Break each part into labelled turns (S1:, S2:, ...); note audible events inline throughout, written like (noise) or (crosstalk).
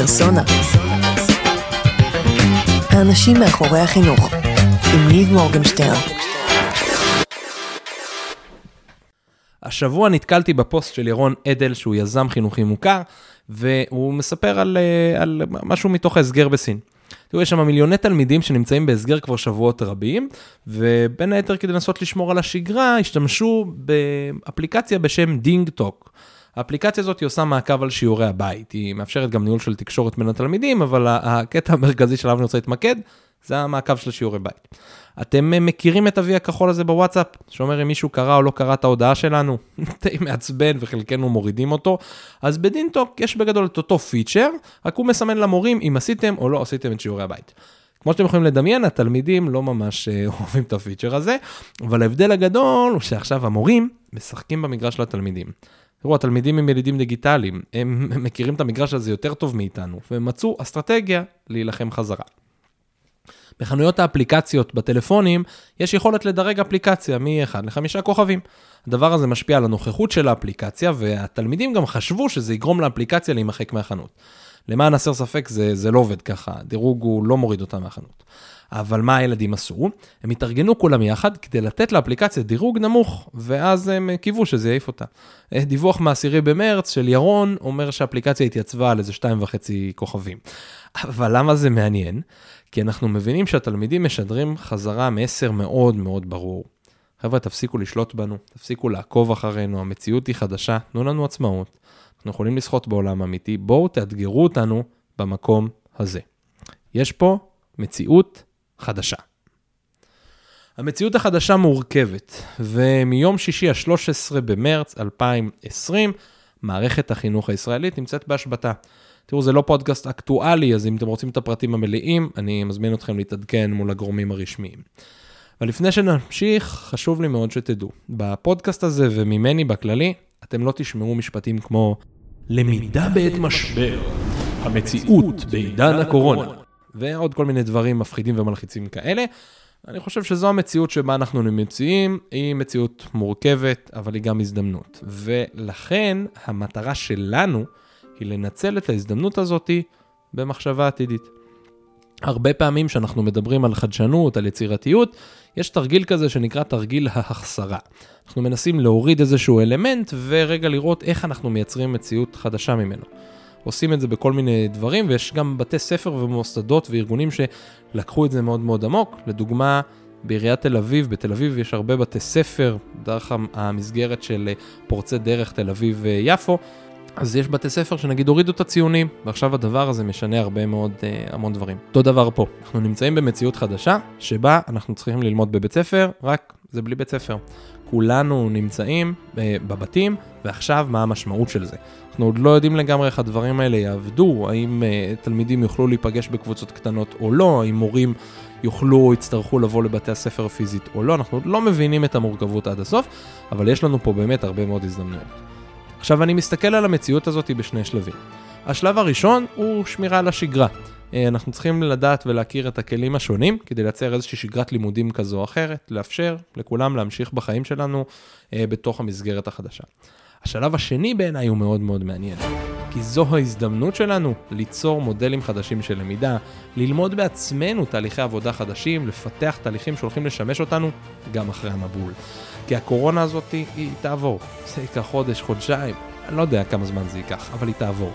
S1: פרסונה. האנשים מאחורי החינוך, עם ניב מורגנשטרן.
S2: השבוע נתקלתי בפוסט של ירון עדל, שהוא יזם חינוכי מוכר, והוא מספר על, אה, על משהו מתוך ההסגר בסין. תראו, יש שם מיליוני תלמידים שנמצאים בהסגר כבר שבועות רבים, ובין היתר כדי לנסות לשמור על השגרה, השתמשו באפליקציה בשם DingTalk. האפליקציה הזאת עושה מעקב על שיעורי הבית, היא מאפשרת גם ניהול של תקשורת בין התלמידים, אבל הקטע המרכזי שלנו אני רוצה להתמקד, זה המעקב של שיעורי בית. אתם אה, מכירים את אבי הכחול הזה בוואטסאפ, שאומר אם מישהו קרא או לא קרא את ההודעה שלנו, (laughs) די מעצבן וחלקנו מורידים אותו, אז בדינטוק יש בגדול את אותו פיצ'ר, רק הוא מסמן למורים אם עשיתם או לא עשיתם את שיעורי הבית. כמו שאתם יכולים לדמיין, התלמידים לא ממש אה, (laughs) אוהבים את הפיצ'ר הזה, אבל ההבדל הגדול הוא שעכשיו המורים משחקים במגרש של התלמידים. תראו, התלמידים הם ילידים דיגיטליים, (laughs) הם מכירים את המגרש הזה יותר טוב מאיתנו, והם מצאו אסטרטגיה להילחם חזרה. בחנויות האפליקציות בטלפונים, יש יכולת לדרג אפליקציה מ-1 ל-5 כוכבים. הדבר הזה משפיע על הנוכחות של האפליקציה, והתלמידים גם חשבו שזה יגרום לאפליקציה להימחק מהחנות. למען הסר ספק, זה, זה לא עובד ככה, דירוג הוא לא מוריד אותה מהחנות. אבל מה הילדים עשו? הם התארגנו כולם יחד כדי לתת לאפליקציה דירוג נמוך, ואז הם קיוו שזה יעיף אותה. אה, דיווח מה-10 במרץ של ירון אומר שהאפליקציה התייצבה על איזה 2.5 כוכבים. אבל למה זה מעניין? כי אנחנו מבינים שהתלמידים משדרים חזרה מסר מאוד מאוד ברור. חבר'ה, תפסיקו לשלוט בנו, תפסיקו לעקוב אחרינו, המציאות היא חדשה, תנו לנו עצמאות. אנחנו יכולים לשחות בעולם אמיתי, בואו תאתגרו אותנו במקום הזה. יש פה מציאות חדשה. המציאות החדשה מורכבת, ומיום שישי ה-13 במרץ 2020, מערכת החינוך הישראלית נמצאת בהשבתה. תראו, זה לא פודקאסט אקטואלי, אז אם אתם רוצים את הפרטים המלאים, אני מזמין אתכם להתעדכן מול הגורמים הרשמיים. אבל לפני שנמשיך, חשוב לי מאוד שתדעו, בפודקאסט הזה וממני בכללי, אתם לא תשמעו משפטים כמו למידה בעת משבר, המציאות בעידן הקורונה, ועוד כל מיני דברים מפחידים ומלחיצים כאלה. אני חושב שזו המציאות שבה אנחנו נמצאים, היא מציאות מורכבת, אבל היא גם הזדמנות. ולכן המטרה שלנו היא לנצל את ההזדמנות הזאתי במחשבה עתידית. הרבה פעמים כשאנחנו מדברים על חדשנות, על יצירתיות, יש תרגיל כזה שנקרא תרגיל ההחסרה. אנחנו מנסים להוריד איזשהו אלמנט ורגע לראות איך אנחנו מייצרים מציאות חדשה ממנו. עושים את זה בכל מיני דברים, ויש גם בתי ספר ומוסדות וארגונים שלקחו את זה מאוד מאוד עמוק. לדוגמה, בעיריית תל אביב, בתל אביב יש הרבה בתי ספר, דרך המסגרת של פורצי דרך תל אביב-יפו, אז יש בתי ספר שנגיד הורידו את הציונים, ועכשיו הדבר הזה משנה הרבה מאוד, אה, המון דברים. אותו דבר פה, אנחנו נמצאים במציאות חדשה, שבה אנחנו צריכים ללמוד בבית ספר, רק זה בלי בית ספר. כולנו נמצאים אה, בבתים, ועכשיו מה המשמעות של זה. אנחנו עוד לא יודעים לגמרי איך הדברים האלה יעבדו, האם אה, תלמידים יוכלו להיפגש בקבוצות קטנות או לא, האם מורים יוכלו, יצטרכו לבוא לבתי הספר פיזית או לא, אנחנו עוד לא מבינים את המורכבות עד הסוף, אבל יש לנו פה באמת הרבה מאוד הזדמנויות. עכשיו אני מסתכל על המציאות הזאת בשני שלבים. השלב הראשון הוא שמירה על השגרה. אה, אנחנו צריכים לדעת ולהכיר את הכלים השונים כדי לייצר איזושהי שגרת לימודים כזו או אחרת, לאפשר לכולם להמשיך בחיים שלנו אה, בתוך המסגרת החדשה. השלב השני בעיניי הוא מאוד מאוד מעניין, כי זו ההזדמנות שלנו ליצור מודלים חדשים של למידה, ללמוד בעצמנו תהליכי עבודה חדשים, לפתח תהליכים שהולכים לשמש אותנו גם אחרי המבול. כי הקורונה הזאת היא, היא תעבור. זה ייקח חודש, חודשיים, אני לא יודע כמה זמן זה ייקח, אבל היא תעבור.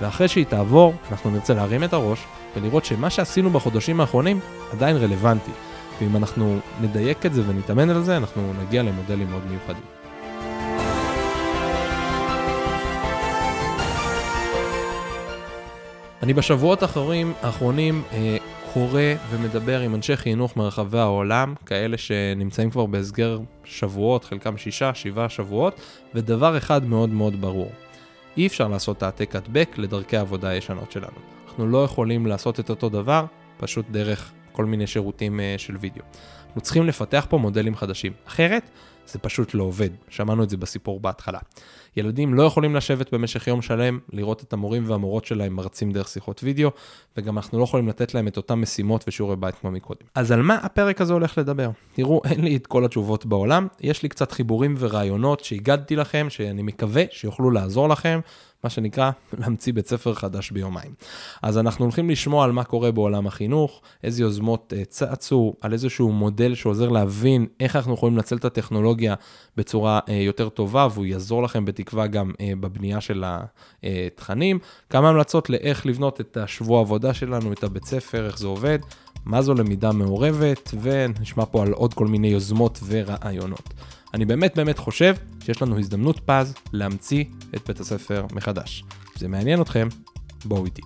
S2: ואחרי שהיא תעבור, אנחנו נרצה להרים את הראש ולראות שמה שעשינו בחודשים האחרונים עדיין רלוונטי. ואם אנחנו נדייק את זה ונתאמן על זה, אנחנו נגיע למודלים מאוד מיוחדים. אני בשבועות האחרונים, האחרונים אה, קורא ומדבר עם אנשי חינוך מרחבי העולם, כאלה שנמצאים כבר בהסגר שבועות, חלקם שישה, שבעה שבועות, ודבר אחד מאוד מאוד ברור, אי אפשר לעשות העתק הדבק לדרכי העבודה הישנות שלנו. אנחנו לא יכולים לעשות את אותו דבר, פשוט דרך כל מיני שירותים uh, של וידאו. אנחנו צריכים לפתח פה מודלים חדשים, אחרת זה פשוט לא עובד, שמענו את זה בסיפור בהתחלה. ילדים לא יכולים לשבת במשך יום שלם, לראות את המורים והמורות שלהם מרצים דרך שיחות וידאו, וגם אנחנו לא יכולים לתת להם את אותם משימות ושיעורי בית כמו מקודם. אז על מה הפרק הזה הולך לדבר? תראו, אין לי את כל התשובות בעולם, יש לי קצת חיבורים ורעיונות שהגדתי לכם, שאני מקווה שיוכלו לעזור לכם, מה שנקרא, להמציא בית ספר חדש ביומיים. אז אנחנו הולכים לשמוע על מה קורה בעולם החינוך, איזה יוזמות uh, צצו, על איזשהו מודל שעוזר להבין איך אנחנו יכולים לנצל את הטכנולוגיה בצורה uh, יותר טובה, והוא יעזור לכם בתקווה גם uh, בבנייה של התכנים. כמה המלצות לאיך לבנות את השבוע העבודה שלנו, את הבית ספר, איך זה עובד. מה זו למידה מעורבת, ונשמע פה על עוד כל מיני יוזמות ורעיונות. אני באמת באמת חושב שיש לנו הזדמנות פז להמציא את בית הספר מחדש. אם זה מעניין אתכם, בואו איתי.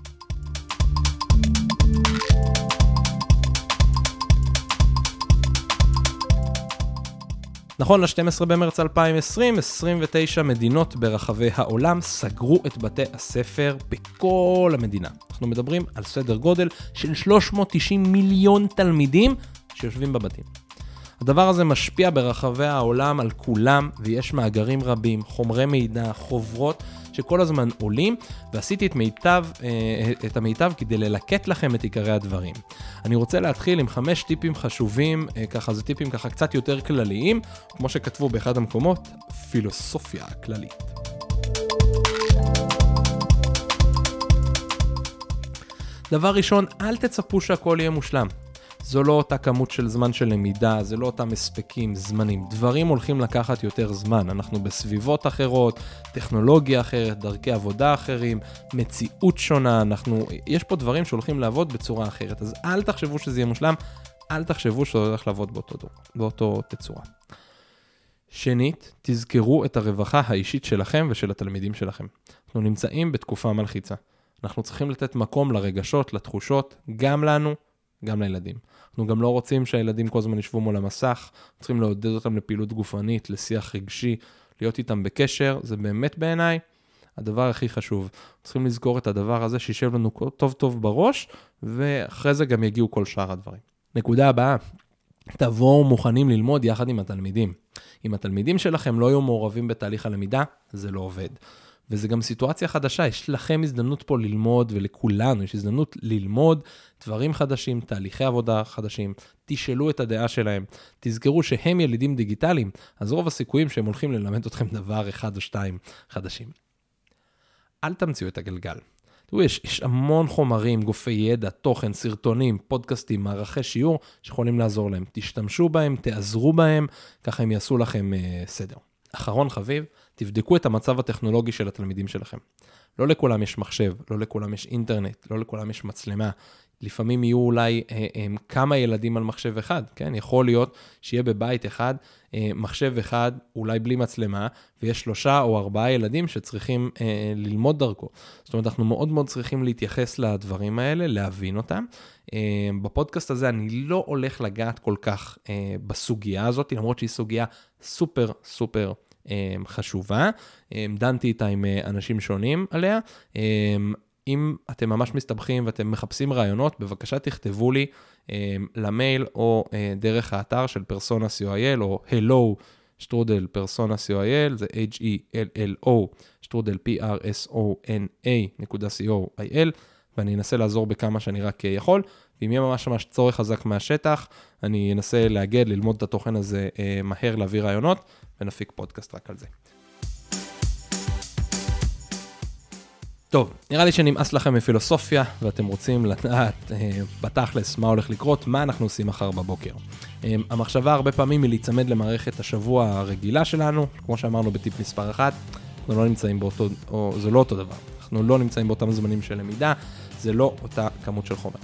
S2: נכון ל-12 במרץ 2020, 29 מדינות ברחבי העולם סגרו את בתי הספר בכל המדינה. אנחנו מדברים על סדר גודל של 390 מיליון תלמידים שיושבים בבתים. הדבר הזה משפיע ברחבי העולם על כולם, ויש מאגרים רבים, חומרי מידע, חוברות, שכל הזמן עולים, ועשיתי את, מיטב, אה, את המיטב כדי ללקט לכם את עיקרי הדברים. אני רוצה להתחיל עם חמש טיפים חשובים, אה, ככה זה טיפים ככה קצת יותר כלליים, כמו שכתבו באחד המקומות, פילוסופיה כללית. דבר ראשון, אל תצפו שהכל יהיה מושלם. זו לא אותה כמות של זמן של למידה, זה לא אותם הספקים, זמנים. דברים הולכים לקחת יותר זמן. אנחנו בסביבות אחרות, טכנולוגיה אחרת, דרכי עבודה אחרים, מציאות שונה, אנחנו... יש פה דברים שהולכים לעבוד בצורה אחרת. אז אל תחשבו שזה יהיה מושלם, אל תחשבו שזה הולך לעבוד באותו, דור, באותו תצורה. שנית, תזכרו את הרווחה האישית שלכם ושל התלמידים שלכם. אנחנו נמצאים בתקופה מלחיצה. אנחנו צריכים לתת מקום לרגשות, לתחושות, גם לנו, גם לילדים. אנחנו גם לא רוצים שהילדים כל הזמן ישבו מול המסך, צריכים לעודד אותם לפעילות גופנית, לשיח רגשי, להיות איתם בקשר, זה באמת בעיניי הדבר הכי חשוב. צריכים לזכור את הדבר הזה שישב לנו טוב טוב בראש, ואחרי זה גם יגיעו כל שאר הדברים. נקודה הבאה, תבואו מוכנים ללמוד יחד עם התלמידים. אם התלמידים שלכם לא יהיו מעורבים בתהליך הלמידה, זה לא עובד. וזה גם סיטואציה חדשה, יש לכם הזדמנות פה ללמוד, ולכולנו יש הזדמנות ללמוד דברים חדשים, תהליכי עבודה חדשים, תשאלו את הדעה שלהם, תזכרו שהם ילידים דיגיטליים, אז רוב הסיכויים שהם הולכים ללמד אתכם דבר אחד או שתיים חדשים. אל תמציאו את הגלגל. תראו, יש, יש המון חומרים, גופי ידע, תוכן, סרטונים, פודקאסטים, מערכי שיעור שיכולים לעזור להם. תשתמשו בהם, תעזרו בהם, ככה הם יעשו לכם אה, סדר. אחרון חביב, תבדקו את המצב הטכנולוגי של התלמידים שלכם. לא לכולם יש מחשב, לא לכולם יש אינטרנט, לא לכולם יש מצלמה. לפעמים יהיו אולי אה, אה, כמה ילדים על מחשב אחד, כן? יכול להיות שיהיה בבית אחד אה, מחשב אחד, אולי בלי מצלמה, ויש שלושה או ארבעה ילדים שצריכים אה, ללמוד דרכו. זאת אומרת, אנחנו מאוד מאוד צריכים להתייחס לדברים האלה, להבין אותם. אה, בפודקאסט הזה אני לא הולך לגעת כל כך אה, בסוגיה הזאת, למרות שהיא סוגיה סופר סופר אמ, חשובה. דנתי איתה עם אה, אנשים שונים עליה. אם אתם ממש מסתבכים ואתם מחפשים רעיונות, בבקשה תכתבו לי למייל או אה, דרך האתר של פרסונה co.il או hello שטרודל פרסונה co.il, זה h-e-l-l-o שטרודל p-r-s-o-n-a נקודה co.il, ואני אנסה לעזור בכמה שאני רק יכול, ואם יהיה ממש ממש צורך חזק מהשטח, אני אנסה לאגד, ללמוד את התוכן הזה אה, מהר, להביא רעיונות, ונפיק פודקאסט רק על זה. טוב, נראה לי שנמאס לכם מפילוסופיה, ואתם רוצים לדעת אה, בתכלס מה הולך לקרות, מה אנחנו עושים מחר בבוקר. אה, המחשבה הרבה פעמים היא להיצמד למערכת השבוע הרגילה שלנו, כמו שאמרנו בטיפ מספר 1, אנחנו לא נמצאים באותו, או זה לא אותו דבר, אנחנו לא נמצאים באותם זמנים של למידה, זה לא אותה כמות של חומר.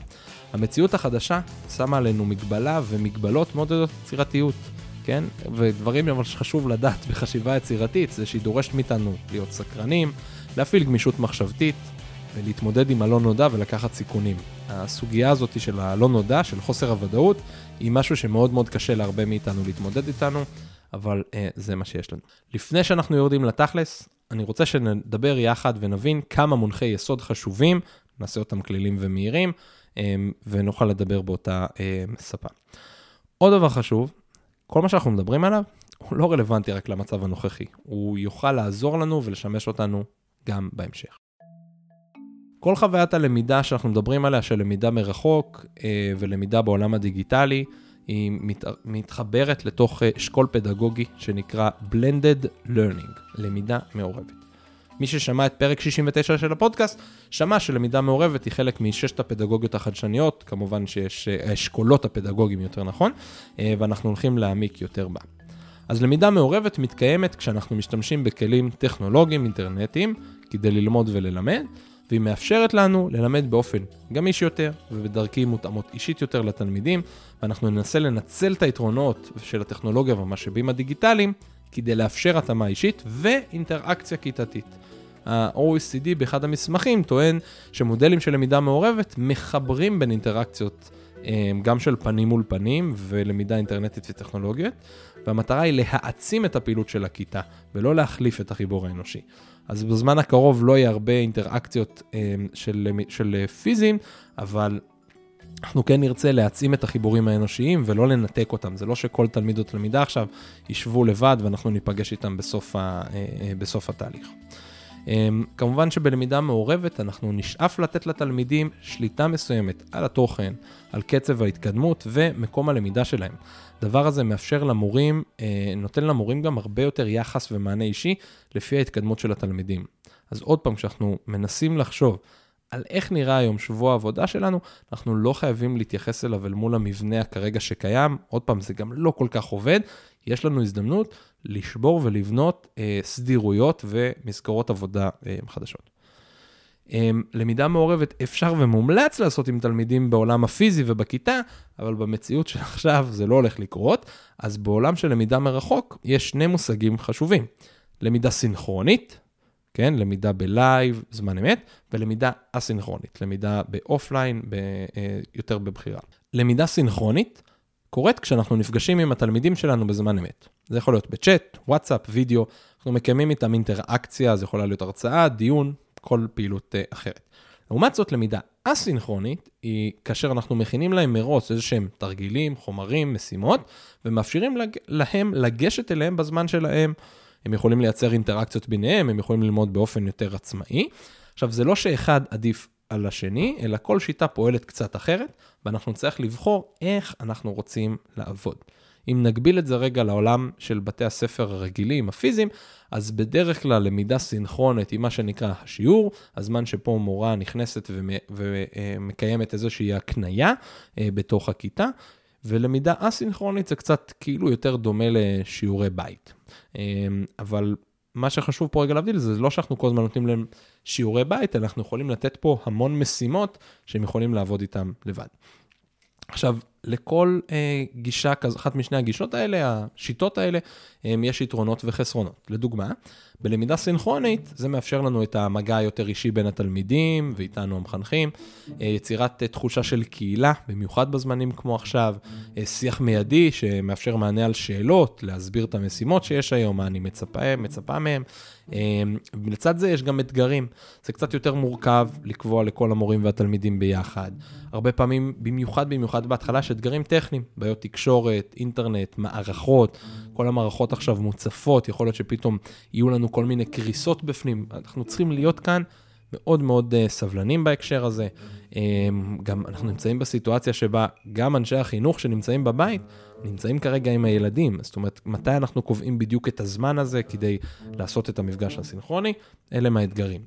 S2: המציאות החדשה שמה עלינו מגבלה ומגבלות מאוד יצירתיות. כן? ודברים אבל שחשוב לדעת (laughs) בחשיבה יצירתית זה שהיא דורשת מאיתנו להיות סקרנים, להפעיל גמישות מחשבתית ולהתמודד עם הלא נודע ולקחת סיכונים. הסוגיה הזאת של הלא נודע, של חוסר הוודאות, היא משהו שמאוד מאוד קשה להרבה מאיתנו להתמודד איתנו, אבל אה, זה מה שיש לנו. לפני שאנחנו יורדים לתכלס, אני רוצה שנדבר יחד ונבין כמה מונחי יסוד חשובים, נעשה אותם כלילים ומהירים, ונוכל לדבר באותה אה, ספה. עוד דבר חשוב, כל מה שאנחנו מדברים עליו, הוא לא רלוונטי רק למצב הנוכחי, הוא יוכל לעזור לנו ולשמש אותנו גם בהמשך. כל חוויית הלמידה שאנחנו מדברים עליה, של למידה מרחוק אה, ולמידה בעולם הדיגיטלי, היא מת, מתחברת לתוך אה, אשכול פדגוגי שנקרא Blended Learning, למידה מעורבת. מי ששמע את פרק 69 של הפודקאסט, שמע שלמידה מעורבת היא חלק מששת הפדגוגיות החדשניות, כמובן שיש אה, האשכולות הפדגוגיים יותר נכון, אה, ואנחנו הולכים להעמיק יותר בה. אז למידה מעורבת מתקיימת כשאנחנו משתמשים בכלים טכנולוגיים אינטרנטיים כדי ללמוד וללמד, והיא מאפשרת לנו ללמד באופן גמיש יותר ובדרכי מותאמות אישית יותר לתלמידים, ואנחנו ננסה לנצל את היתרונות של הטכנולוגיה והמשאבים הדיגיטליים כדי לאפשר התאמה אישית ואינטראקציה כיתתית. ה-OECD באחד המסמכים טוען שמודלים של למידה מעורבת מחברים בין אינטראקציות אה, גם של פנים מול פנים ולמידה אינטרנטית וטכנולוגיות, והמטרה היא להעצים את הפעילות של הכיתה ולא להחליף את החיבור האנושי. אז בזמן הקרוב לא יהיה הרבה אינטראקציות אה, של, של פיזיים, אבל אנחנו כן נרצה להעצים את החיבורים האנושיים ולא לנתק אותם. זה לא שכל תלמיד או תלמידה עכשיו ישבו לבד ואנחנו ניפגש איתם בסוף, ה, אה, אה, בסוף התהליך. אמ, כמובן שבלמידה מעורבת אנחנו נשאף לתת לתלמידים שליטה מסוימת על התוכן, על קצב ההתקדמות ומקום הלמידה שלהם. הדבר הזה מאפשר למורים, אה, נותן למורים גם הרבה יותר יחס ומענה אישי לפי ההתקדמות של התלמידים. אז עוד פעם, כשאנחנו מנסים לחשוב על איך נראה היום שבוע העבודה שלנו, אנחנו לא חייבים להתייחס אליו אל מול המבנה הכרגע שקיים. עוד פעם, זה גם לא כל כך עובד. יש לנו הזדמנות לשבור ולבנות אה, סדירויות ומסגרות עבודה אה, חדשות. אה, למידה מעורבת אפשר ומומלץ לעשות עם תלמידים בעולם הפיזי ובכיתה, אבל במציאות של עכשיו זה לא הולך לקרות, אז בעולם של למידה מרחוק יש שני מושגים חשובים. למידה סינכרונית, כן, למידה ב live, זמן אמת, ולמידה אסינכרונית, למידה ב offline, ב, אה, יותר בבחירה. למידה סינכרונית קורית כשאנחנו נפגשים עם התלמידים שלנו בזמן אמת. זה יכול להיות בצ'אט, וואטסאפ, וידאו, אנחנו מקיימים איתם אינטראקציה, זה יכולה להיות הרצאה, דיון, כל פעילות אה, אחרת. לעומת זאת, למידה אסינכרונית היא כאשר אנחנו מכינים להם מראש איזה שהם תרגילים, חומרים, משימות, ומאפשרים. להם לגשת אליהם בזמן שלהם. הם יכולים לייצר אינטראקציות ביניהם, הם יכולים ללמוד באופן יותר עצמאי. עכשיו, זה לא שאחד עדיף על השני, אלא כל שיטה פועלת קצת אחרת, ואנחנו נצטרך לבחור איך אנחנו רוצים לעבוד. אם נגביל את זה רגע לעולם של בתי הספר הרגילים, הפיזיים, אז בדרך כלל למידה סינכרונית היא מה שנקרא השיעור, הזמן שפה מורה נכנסת ומקיימת איזושהי הקנייה אה, בתוך הכיתה, ולמידה אסינכרונית זה קצת כאילו יותר דומה לשיעורי בית. אה, אבל מה שחשוב פה רגע להבדיל זה לא שאנחנו כל הזמן נותנים להם שיעורי בית, אנחנו יכולים לתת פה המון משימות שהם יכולים לעבוד איתם לבד. עכשיו, לכל אה, גישה כזו, אחת משני הגישות האלה, השיטות האלה, יש יתרונות וחסרונות. לדוגמה, בלמידה סינכרונית זה מאפשר לנו את המגע היותר אישי בין התלמידים ואיתנו המחנכים, אה, יצירת אה, תחושה של קהילה, במיוחד בזמנים כמו עכשיו, אה, שיח מיידי שמאפשר מענה על שאלות, להסביר את המשימות שיש היום, מה אני מצפה, מצפה מהם. לצד זה יש גם אתגרים, זה קצת יותר מורכב לקבוע לכל המורים והתלמידים ביחד. הרבה פעמים, במיוחד במיוחד בהתחלה, יש אתגרים טכניים, בעיות תקשורת, אינטרנט, מערכות, כל המערכות עכשיו מוצפות, יכול להיות שפתאום יהיו לנו כל מיני קריסות בפנים. אנחנו צריכים להיות כאן מאוד מאוד uh, סבלנים בהקשר הזה. Um, גם אנחנו נמצאים בסיטואציה שבה גם אנשי החינוך שנמצאים בבית, נמצאים כרגע עם הילדים. זאת אומרת, מתי אנחנו קובעים בדיוק את הזמן הזה כדי לעשות את המפגש הסינכרוני? אלה הם האתגרים.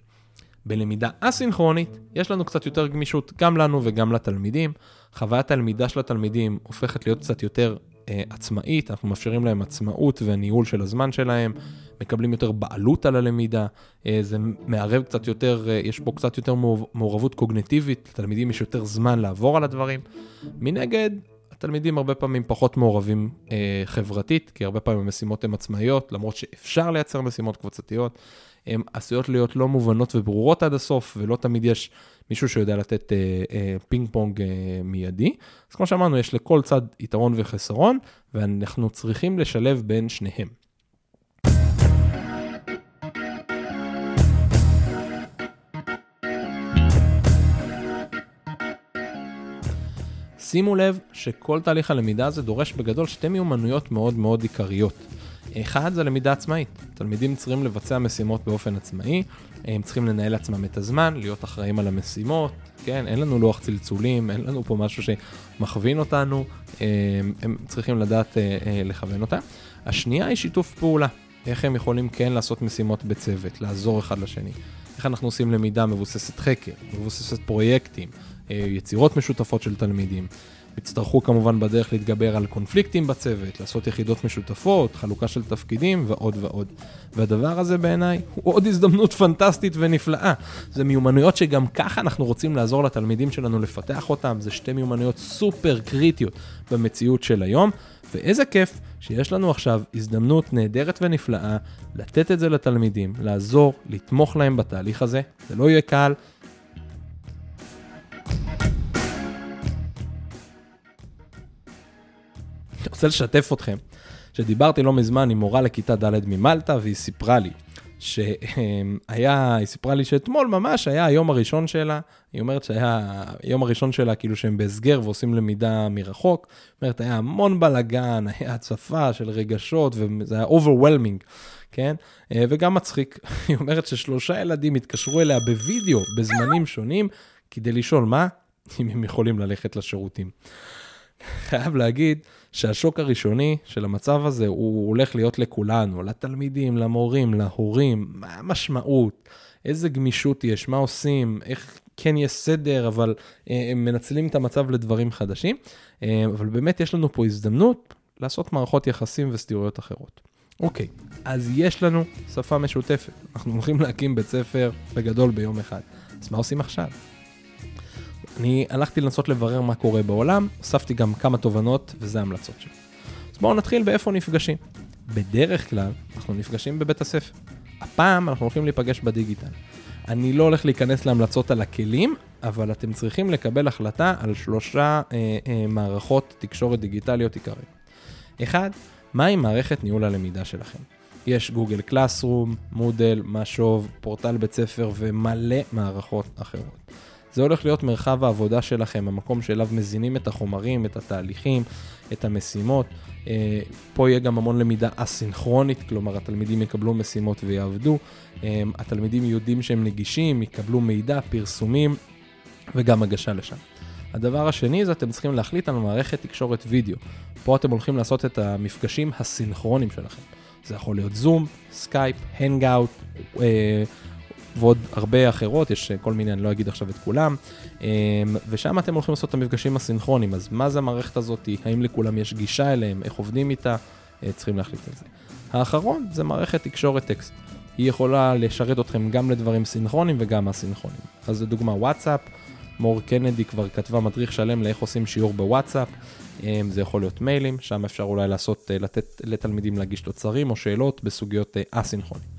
S2: בלמידה אסינכרונית, יש לנו קצת יותר גמישות גם לנו וגם לתלמידים. חוויית הלמידה של התלמידים הופכת להיות קצת יותר אה, עצמאית, אנחנו מאפשרים להם עצמאות וניהול של הזמן שלהם, מקבלים יותר בעלות על הלמידה, אה, זה מערב קצת יותר, אה, יש פה קצת יותר מעורבות קוגנטיבית, לתלמידים יש יותר זמן לעבור על הדברים. מנגד, התלמידים הרבה פעמים פחות מעורבים אה, חברתית, כי הרבה פעמים המשימות הן עצמאיות, למרות שאפשר לייצר משימות קבוצתיות, הן עשויות להיות לא מובנות וברורות עד הסוף, ולא תמיד יש מישהו שיודע לתת אה, אה, פינג פונג אה, מיידי. אז כמו שאמרנו, יש לכל צד יתרון וחסרון, ואנחנו צריכים לשלב בין שניהם. שימו לב שכל תהליך הלמידה הזה דורש בגדול שתי מיומנויות מאוד מאוד עיקריות. אחד זה למידה עצמאית. תלמידים צריכים לבצע משימות באופן עצמאי, הם צריכים לנהל לעצמם את הזמן, להיות אחראים על המשימות, כן, אין לנו לוח צלצולים, אין לנו פה משהו שמכווין אותנו, הם צריכים לדעת אה, אה, לכוון אותה. השנייה היא שיתוף פעולה. איך הם יכולים כן לעשות משימות בצוות, לעזור אחד לשני. איך אנחנו עושים למידה מבוססת חקר, מבוססת פרויקטים, אה, יצירות משותפות של תלמידים. יצטרכו כמובן בדרך להתגבר על קונפליקטים בצוות, לעשות יחידות משותפות, חלוקה של תפקידים ועוד ועוד. והדבר הזה בעיניי הוא עוד הזדמנות פנטסטית ונפלאה. זה מיומנויות שגם ככה אנחנו רוצים לעזור לתלמידים שלנו לפתח אותם, זה שתי מיומנויות סופר קריטיות במציאות של היום, ואיזה כיף שיש לנו עכשיו הזדמנות נהדרת ונפלאה לתת את זה לתלמידים, לעזור, לתמוך להם בתהליך הזה. זה לא יהיה קל, אני רוצה לשתף אתכם, שדיברתי לא מזמן עם מורה לכיתה ד' ממלטה, והיא סיפרה לי שהיה, היא סיפרה לי שאתמול ממש היה היום הראשון שלה, היא אומרת שהיה היום הראשון שלה, כאילו שהם בהסגר ועושים למידה מרחוק, היא אומרת, היה המון בלאגן, היה הצפה של רגשות, וזה היה overwhelming, כן? וגם מצחיק, (laughs) היא אומרת ששלושה ילדים התקשרו אליה בווידאו בזמנים שונים, כדי לשאול מה, אם הם יכולים ללכת לשירותים. חייב להגיד שהשוק הראשוני של המצב הזה, הוא הולך להיות לכולנו, לתלמידים, למורים, להורים, מה המשמעות, איזה גמישות יש, מה עושים, איך כן יש סדר, אבל אה, הם מנצלים את המצב לדברים חדשים. אה, אבל באמת יש לנו פה הזדמנות לעשות מערכות יחסים וסתירויות אחרות. אוקיי, אז יש לנו שפה משותפת. אנחנו הולכים להקים בית ספר בגדול ביום אחד. אז מה עושים עכשיו? אני הלכתי לנסות לברר מה קורה בעולם, הוספתי גם כמה תובנות, וזה ההמלצות שלי. אז בואו נתחיל באיפה נפגשים. בדרך כלל, אנחנו נפגשים בבית הספר. הפעם אנחנו הולכים להיפגש בדיגיטל. אני לא הולך להיכנס להמלצות על הכלים, אבל אתם צריכים לקבל החלטה על שלושה אה, אה, מערכות תקשורת דיגיטליות עיקריות. אחד, מהי מערכת ניהול הלמידה שלכם? יש גוגל קלאסרום, מודל, משוב, פורטל בית ספר ומלא מערכות אחרות. זה הולך להיות מרחב העבודה שלכם, המקום שאליו מזינים את החומרים, את התהליכים, את המשימות. אה, פה יהיה גם המון למידה אסינכרונית, כלומר התלמידים יקבלו משימות ויעבדו, אה, התלמידים יודעים שהם נגישים, יקבלו מידע, פרסומים וגם הגשה לשם. הדבר השני זה אתם צריכים להחליט על מערכת תקשורת וידאו. פה אתם הולכים לעשות את המפגשים הסינכרונים שלכם. זה יכול להיות זום, סקייפ, Hangout, ועוד הרבה אחרות, יש כל מיני, אני לא אגיד עכשיו את כולם, אמ, ושם אתם הולכים לעשות את המפגשים הסינכרונים, אז מה זה המערכת הזאת, האם לכולם יש גישה אליהם, איך עובדים איתה, אה, צריכים להחליט על זה. האחרון זה מערכת תקשורת טקסט. היא יכולה לשרת אתכם גם לדברים סינכרונים וגם אסינכרונים. אז לדוגמה וואטסאפ, מור קנדי כבר כתבה מדריך שלם לאיך עושים שיעור בוואטסאפ, אמ, זה יכול להיות מיילים, שם אפשר אולי לעשות, אה, לתת לתלמידים להגיש תוצרים או שאלות בסוגיות אה, אסינכרונים.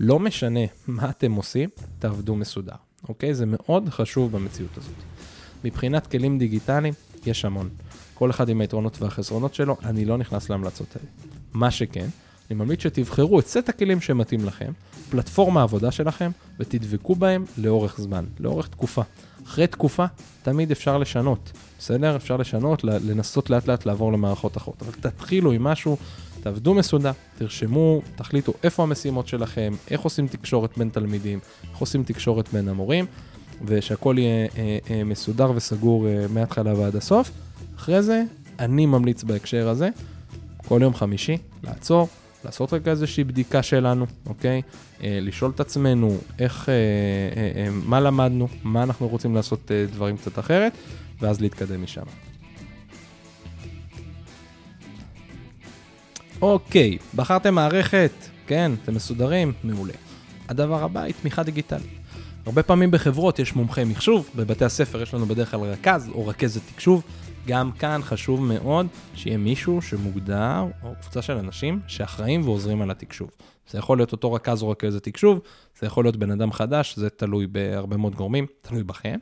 S2: לא משנה מה אתם עושים, תעבדו מסודר, אוקיי? זה מאוד חשוב במציאות הזאת. מבחינת כלים דיגיטליים, יש המון. כל אחד עם היתרונות והחסרונות שלו, אני לא נכנס להמלצות האלה. מה שכן, אני ממליץ שתבחרו את סט הכלים שמתאים לכם, פלטפורמה העבודה שלכם, ותדבקו בהם לאורך זמן, לאורך תקופה. אחרי תקופה, תמיד אפשר לשנות, בסדר? אפשר לשנות, לנסות לאט לאט לעבור למערכות אחרות. אבל תתחילו עם משהו תעבדו מסודר, תרשמו, תחליטו איפה המשימות שלכם, איך עושים תקשורת בין תלמידים, איך עושים תקשורת בין המורים, ושהכול יהיה אה, אה, מסודר וסגור אה, מההתחלה ועד הסוף. אחרי זה, אני ממליץ בהקשר הזה, כל יום חמישי, לעצור, לעשות רגע איזושהי בדיקה שלנו, אוקיי? אה, לשאול את עצמנו איך, אה, אה, אה, מה למדנו, מה אנחנו רוצים לעשות אה, דברים קצת אחרת, ואז להתקדם משם. אוקיי, בחרתם מערכת, כן, אתם מסודרים, מעולה. הדבר הבא היא תמיכה דיגיטלית. הרבה פעמים בחברות יש מומחי מחשוב, בבתי הספר יש לנו בדרך כלל רכז או רכזת תקשוב. גם כאן חשוב מאוד שיהיה מישהו שמוגדר, או קבוצה של אנשים שאחראים ועוזרים על התקשוב. זה יכול להיות אותו רכז או רכזת תקשוב, זה יכול להיות בן אדם חדש, זה תלוי בהרבה מאוד גורמים, תלוי בכם.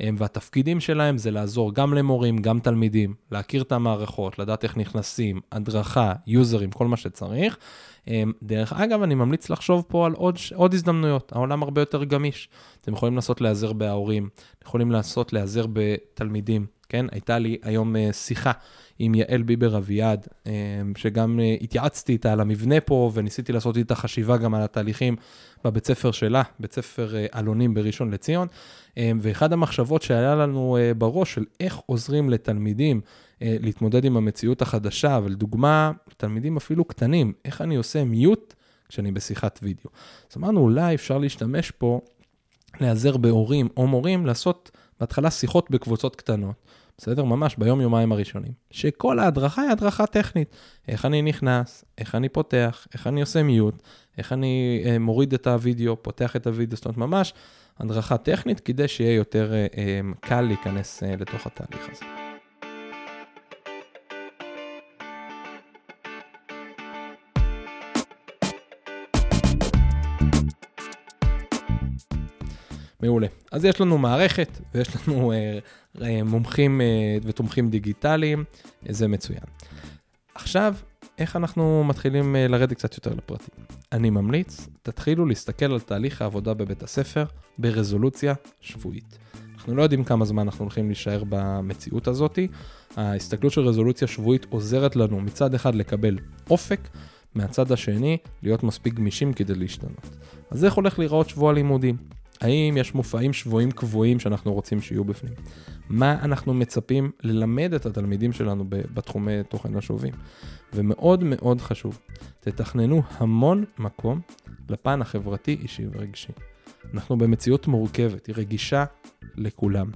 S2: והתפקידים שלהם זה לעזור גם למורים, גם תלמידים, להכיר את המערכות, לדעת איך נכנסים, הדרכה, יוזרים, כל מה שצריך. דרך אגב, אני ממליץ לחשוב פה על עוד, עוד הזדמנויות, העולם הרבה יותר גמיש. אתם יכולים לנסות להיעזר בהורים, יכולים לנסות להיעזר בתלמידים, כן? הייתה לי היום אה, שיחה עם יעל ביבר אביעד, אה, שגם אה, התייעצתי איתה על המבנה פה, וניסיתי לעשות איתה חשיבה גם על התהליכים בבית ספר שלה, בית ספר אלונים בראשון לציון. ואחד המחשבות שהיה לנו בראש של איך עוזרים לתלמידים להתמודד עם המציאות החדשה, ולדוגמה, תלמידים אפילו קטנים, איך אני עושה מיוט כשאני בשיחת וידאו. אז אמרנו, אולי אפשר להשתמש פה, להיעזר בהורים או מורים, לעשות בהתחלה שיחות בקבוצות קטנות, בסדר? ממש ביום-יומיים הראשונים. שכל ההדרכה היא הדרכה טכנית. איך אני נכנס, איך אני פותח, איך אני עושה מיוט, איך אני אה, מוריד את הוידאו, פותח את הוידאו, זאת אומרת, ממש הדרכה טכנית כדי שיהיה יותר אה, אה, קל להיכנס אה, לתוך התהליך הזה. מעולה. אז יש לנו מערכת ויש לנו אה, אה, מומחים אה, ותומכים דיגיטליים, אה, זה מצוין. עכשיו, איך אנחנו מתחילים אה, לרדת קצת יותר לפרטים? אני ממליץ, תתחילו להסתכל על תהליך העבודה בבית הספר ברזולוציה שבועית. אנחנו לא יודעים כמה זמן אנחנו הולכים להישאר במציאות הזאתי. ההסתכלות של רזולוציה שבועית עוזרת לנו מצד אחד לקבל אופק, מהצד השני להיות מספיק גמישים כדי להשתנות. אז איך הולך להיראות שבוע לימודים? האם יש מופעים שבויים קבועים שאנחנו רוצים שיהיו בפנים? מה אנחנו מצפים ללמד את התלמידים שלנו בתחומי תוכן השובים? ומאוד מאוד חשוב, תתכננו המון מקום לפן החברתי, אישי ורגשי. אנחנו במציאות מורכבת, היא רגישה לכולם.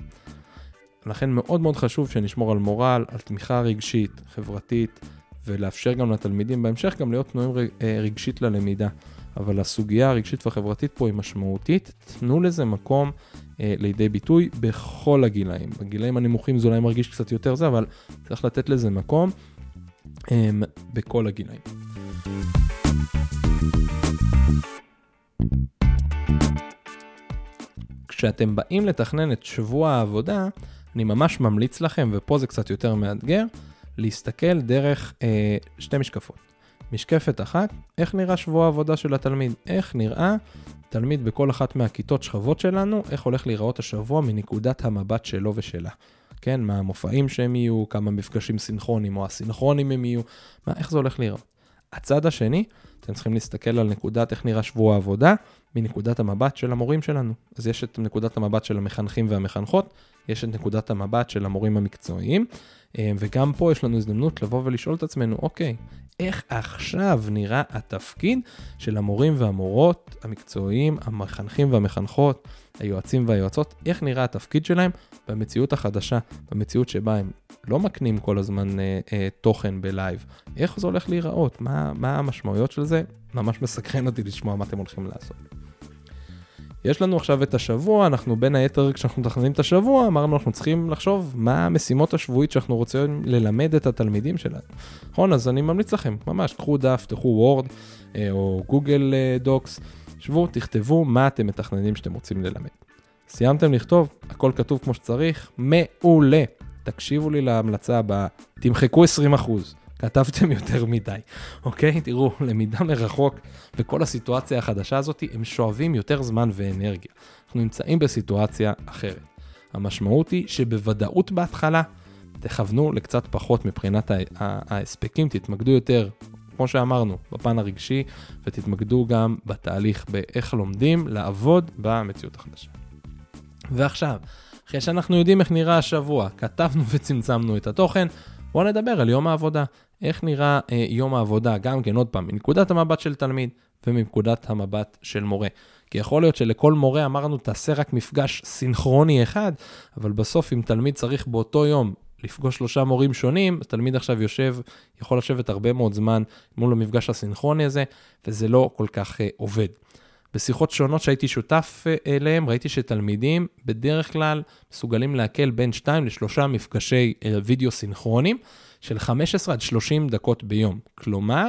S2: לכן מאוד מאוד חשוב שנשמור על מורל, על תמיכה רגשית, חברתית, ולאפשר גם לתלמידים בהמשך גם להיות תנועים אה, רגשית ללמידה. אבל הסוגיה הרגשית והחברתית פה היא משמעותית, תנו לזה מקום אה, לידי ביטוי בכל הגילאים. בגילאים הנמוכים זה אולי מרגיש קצת יותר זה, אבל צריך לתת לזה מקום אה, בכל הגילאים. כשאתם באים לתכנן את שבוע העבודה, אני ממש ממליץ לכם, ופה זה קצת יותר מאתגר, להסתכל דרך אה, שתי משקפות. משקפת אחת, איך נראה שבוע העבודה של התלמיד, איך נראה תלמיד בכל אחת מהכיתות שכבות שלנו, איך הולך להיראות השבוע מנקודת המבט שלו ושלה. כן, מה המופעים שהם יהיו, כמה מפגשים סינכרונים או הסינכרונים הם יהיו, מה, איך זה הולך להיראות. הצד השני, אתם צריכים להסתכל על נקודת איך נראה שבוע העבודה מנקודת המבט של המורים שלנו. אז יש את נקודת המבט של המחנכים והמחנכות, יש את נקודת המבט של המורים המקצועיים, וגם פה יש לנו הזדמנות לבוא ולשאול את עצמנו, אוקיי, איך עכשיו נראה התפקיד של המורים והמורות המקצועיים, המחנכים והמחנכות, היועצים והיועצות, איך נראה התפקיד שלהם במציאות החדשה, במציאות שבה הם לא מקנים כל הזמן אה, אה, תוכן בלייב. איך זה הולך להיראות? מה, מה המשמעויות של זה? ממש מסקרן אותי לשמוע מה אתם הולכים לעשות. יש לנו עכשיו את השבוע, אנחנו בין היתר, כשאנחנו מתכננים את השבוע, אמרנו אנחנו צריכים לחשוב מה המשימות השבועית שאנחנו רוצים ללמד את התלמידים שלנו. נכון, אז אני ממליץ לכם, ממש, קחו דף, תחו וורד אה, או גוגל אה, דוקס, שבו, תכתבו מה אתם מתכננים שאתם רוצים ללמד. סיימתם לכתוב, הכל כתוב כמו שצריך, מעולה. תקשיבו לי להמלצה הבאה, תמחקו 20%. כתבתם יותר מדי, אוקיי? תראו, למידה מרחוק וכל הסיטואציה החדשה הזאת, הם שואבים יותר זמן ואנרגיה. אנחנו נמצאים בסיטואציה אחרת. המשמעות היא שבוודאות בהתחלה, תכוונו לקצת פחות מבחינת ההספקים, תתמקדו יותר, כמו שאמרנו, בפן הרגשי, ותתמקדו גם בתהליך באיך לומדים לעבוד במציאות החדשה. ועכשיו, אחרי שאנחנו יודעים איך נראה השבוע, כתבנו וצמצמנו את התוכן, בואו נדבר על יום העבודה. איך נראה אה, יום העבודה, גם כן, עוד פעם, מנקודת המבט של תלמיד ומנקודת המבט של מורה. כי יכול להיות שלכל מורה אמרנו, תעשה רק מפגש סינכרוני אחד, אבל בסוף אם תלמיד צריך באותו יום לפגוש שלושה מורים שונים, תלמיד עכשיו יושב, יכול לשבת הרבה מאוד זמן מול המפגש הסינכרוני הזה, וזה לא כל כך uh, עובד. בשיחות שונות שהייתי שותף uh, אליהם, ראיתי שתלמידים בדרך כלל מסוגלים להקל בין 2 ל-3 מפגשי uh, וידאו סינכרונים. של 15 עד 30 דקות ביום. כלומר,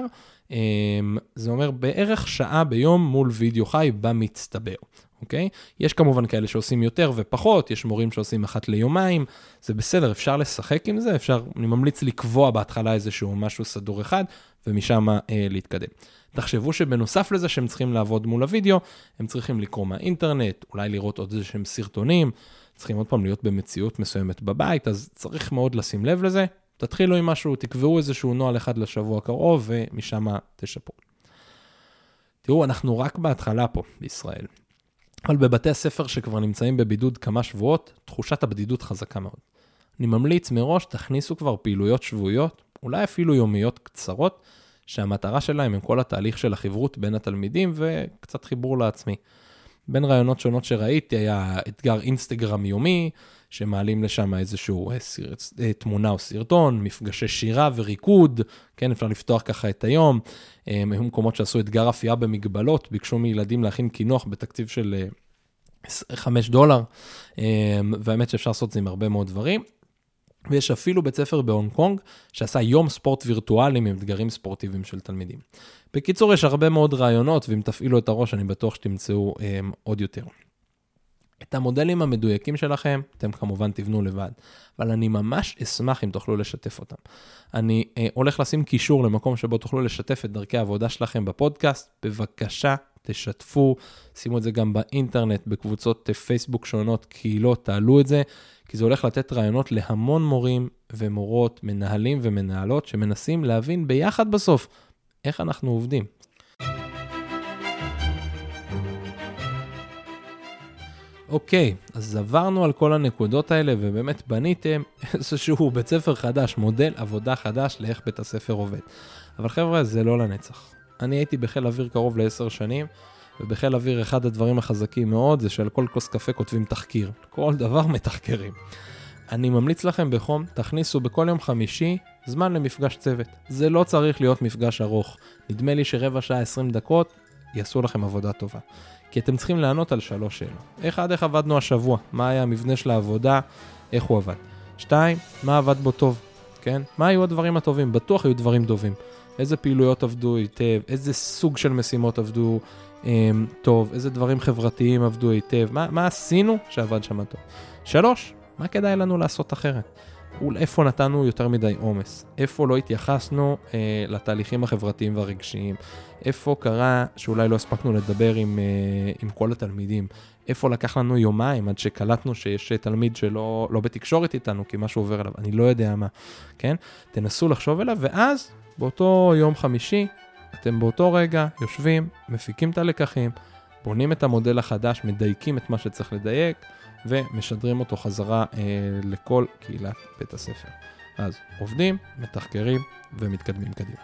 S2: אמ, זה אומר בערך שעה ביום מול וידאו חי במצטבר, אוקיי? יש כמובן כאלה שעושים יותר ופחות, יש מורים שעושים אחת ליומיים, זה בסדר, אפשר לשחק עם זה, אפשר, אני ממליץ לקבוע בהתחלה איזשהו משהו סדור אחד, ומשם אה, להתקדם. תחשבו שבנוסף לזה שהם צריכים לעבוד מול הוידאו, הם צריכים לקרוא מהאינטרנט, אולי לראות עוד איזה שהם סרטונים, צריכים עוד פעם להיות במציאות מסוימת בבית, אז צריך מאוד לשים לב לזה. תתחילו עם משהו, תקבעו איזשהו נוהל אחד לשבוע הקרוב, ומשם תשפרו. תראו, אנחנו רק בהתחלה פה בישראל, אבל בבתי הספר שכבר נמצאים בבידוד כמה שבועות, תחושת הבדידות חזקה מאוד. אני ממליץ מראש, תכניסו כבר פעילויות שבועיות, אולי אפילו יומיות קצרות, שהמטרה שלהם הם כל התהליך של החברות בין התלמידים וקצת חיבור לעצמי. בין רעיונות שונות שראיתי היה אתגר אינסטגרם יומי, שמעלים לשם איזשהו אה, סיר, אה, תמונה או סרטון, מפגשי שירה וריקוד, כן, אפשר לפתוח ככה את היום. אה, היו מקומות שעשו אתגר אפייה במגבלות, ביקשו מילדים להכין קינוח בתקציב של 5 דולר, והאמת שאפשר לעשות את זה עם הרבה מאוד דברים. ויש אפילו בית ספר בהונג קונג שעשה יום ספורט וירטואלי עם אתגרים ספורטיביים של תלמידים. בקיצור, יש הרבה מאוד רעיונות, ואם תפעילו את הראש, אני בטוח שתמצאו אה, עוד יותר. את המודלים המדויקים שלכם, אתם כמובן תבנו לבד, אבל אני ממש אשמח אם תוכלו לשתף אותם. אני אה, הולך לשים קישור למקום שבו תוכלו לשתף את דרכי העבודה שלכם בפודקאסט, בבקשה תשתפו, שימו את זה גם באינטרנט, בקבוצות אה, פייסבוק שונות, קהילות, תעלו את זה, כי זה הולך לתת רעיונות להמון מורים ומורות, מנהלים ומנהלות שמנסים להבין ביחד בסוף איך אנחנו עובדים. אוקיי, אז עברנו על כל הנקודות האלה ובאמת בניתם (laughs) איזשהו בית ספר חדש, מודל עבודה חדש לאיך בית הספר עובד. אבל חבר'ה, זה לא לנצח. אני הייתי בחיל אוויר קרוב לעשר שנים, ובחיל אוויר אחד הדברים החזקים מאוד זה שעל כל כוס קפה כותבים תחקיר. כל דבר מתחקרים. אני ממליץ לכם בחום, תכניסו בכל יום חמישי זמן למפגש צוות. זה לא צריך להיות מפגש ארוך. נדמה לי שרבע שעה, 20 דקות, יעשו לכם עבודה טובה. כי אתם צריכים לענות על שלוש שאלות. אחד, איך עבדנו השבוע? מה היה המבנה של העבודה? איך הוא עבד? שתיים, מה עבד בו טוב? כן? מה היו הדברים הטובים? בטוח היו דברים טובים. איזה פעילויות עבדו היטב? איזה סוג של משימות עבדו אמ, טוב? איזה דברים חברתיים עבדו היטב? מה, מה עשינו שעבד שם טוב? שלוש, מה כדאי לנו לעשות אחרת? איפה נתנו יותר מדי עומס? איפה לא התייחסנו אה, לתהליכים החברתיים והרגשיים? איפה קרה שאולי לא הספקנו לדבר עם, אה, עם כל התלמידים? איפה לקח לנו יומיים עד שקלטנו שיש תלמיד שלא לא בתקשורת איתנו כי משהו עובר אליו? אני לא יודע מה, כן? תנסו לחשוב אליו, ואז באותו יום חמישי, אתם באותו רגע יושבים, מפיקים את הלקחים, בונים את המודל החדש, מדייקים את מה שצריך לדייק. ומשדרים אותו חזרה אה, לכל קהילת בית הספר. אז עובדים, מתחקרים ומתקדמים קדימה.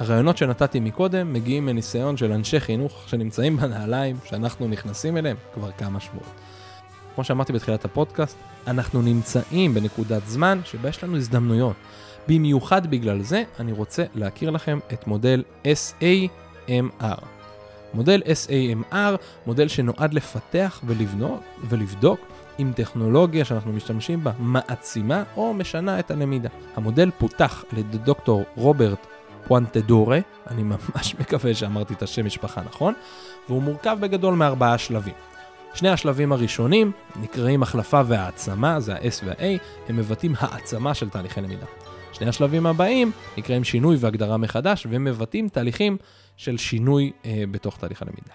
S2: הרעיונות שנתתי מקודם מגיעים מניסיון של אנשי חינוך שנמצאים בנעליים שאנחנו נכנסים אליהם כבר כמה שבועות. כמו שאמרתי בתחילת הפודקאסט, אנחנו נמצאים בנקודת זמן שבה יש לנו הזדמנויות. במיוחד בגלל זה אני רוצה להכיר לכם את מודל SAMR. מודל SAMR, מודל שנועד לפתח ולבנות, ולבדוק אם טכנולוגיה שאנחנו משתמשים בה מעצימה או משנה את הלמידה. המודל פותח על ידי דוקטור רוברט פואנטדורה, אני ממש מקווה שאמרתי את השם משפחה נכון, והוא מורכב בגדול מארבעה שלבים. שני השלבים הראשונים נקראים החלפה והעצמה, זה ה-S וה-A, הם מבטאים העצמה של תהליכי למידה. שני השלבים הבאים נקראים שינוי והגדרה מחדש ומבטאים תהליכים של שינוי אה, בתוך תהליך הלמידה.